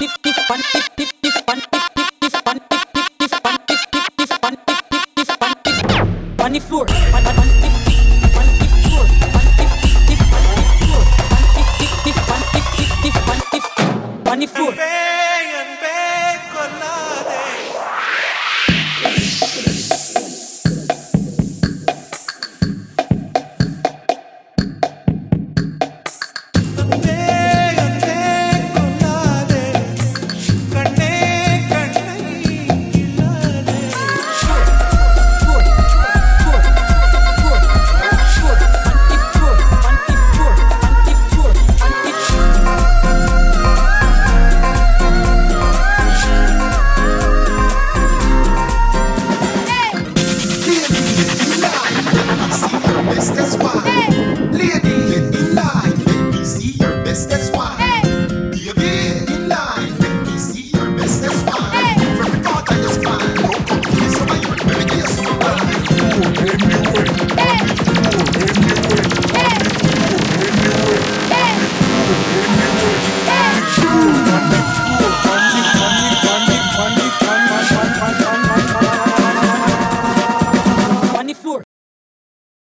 Ladies, that's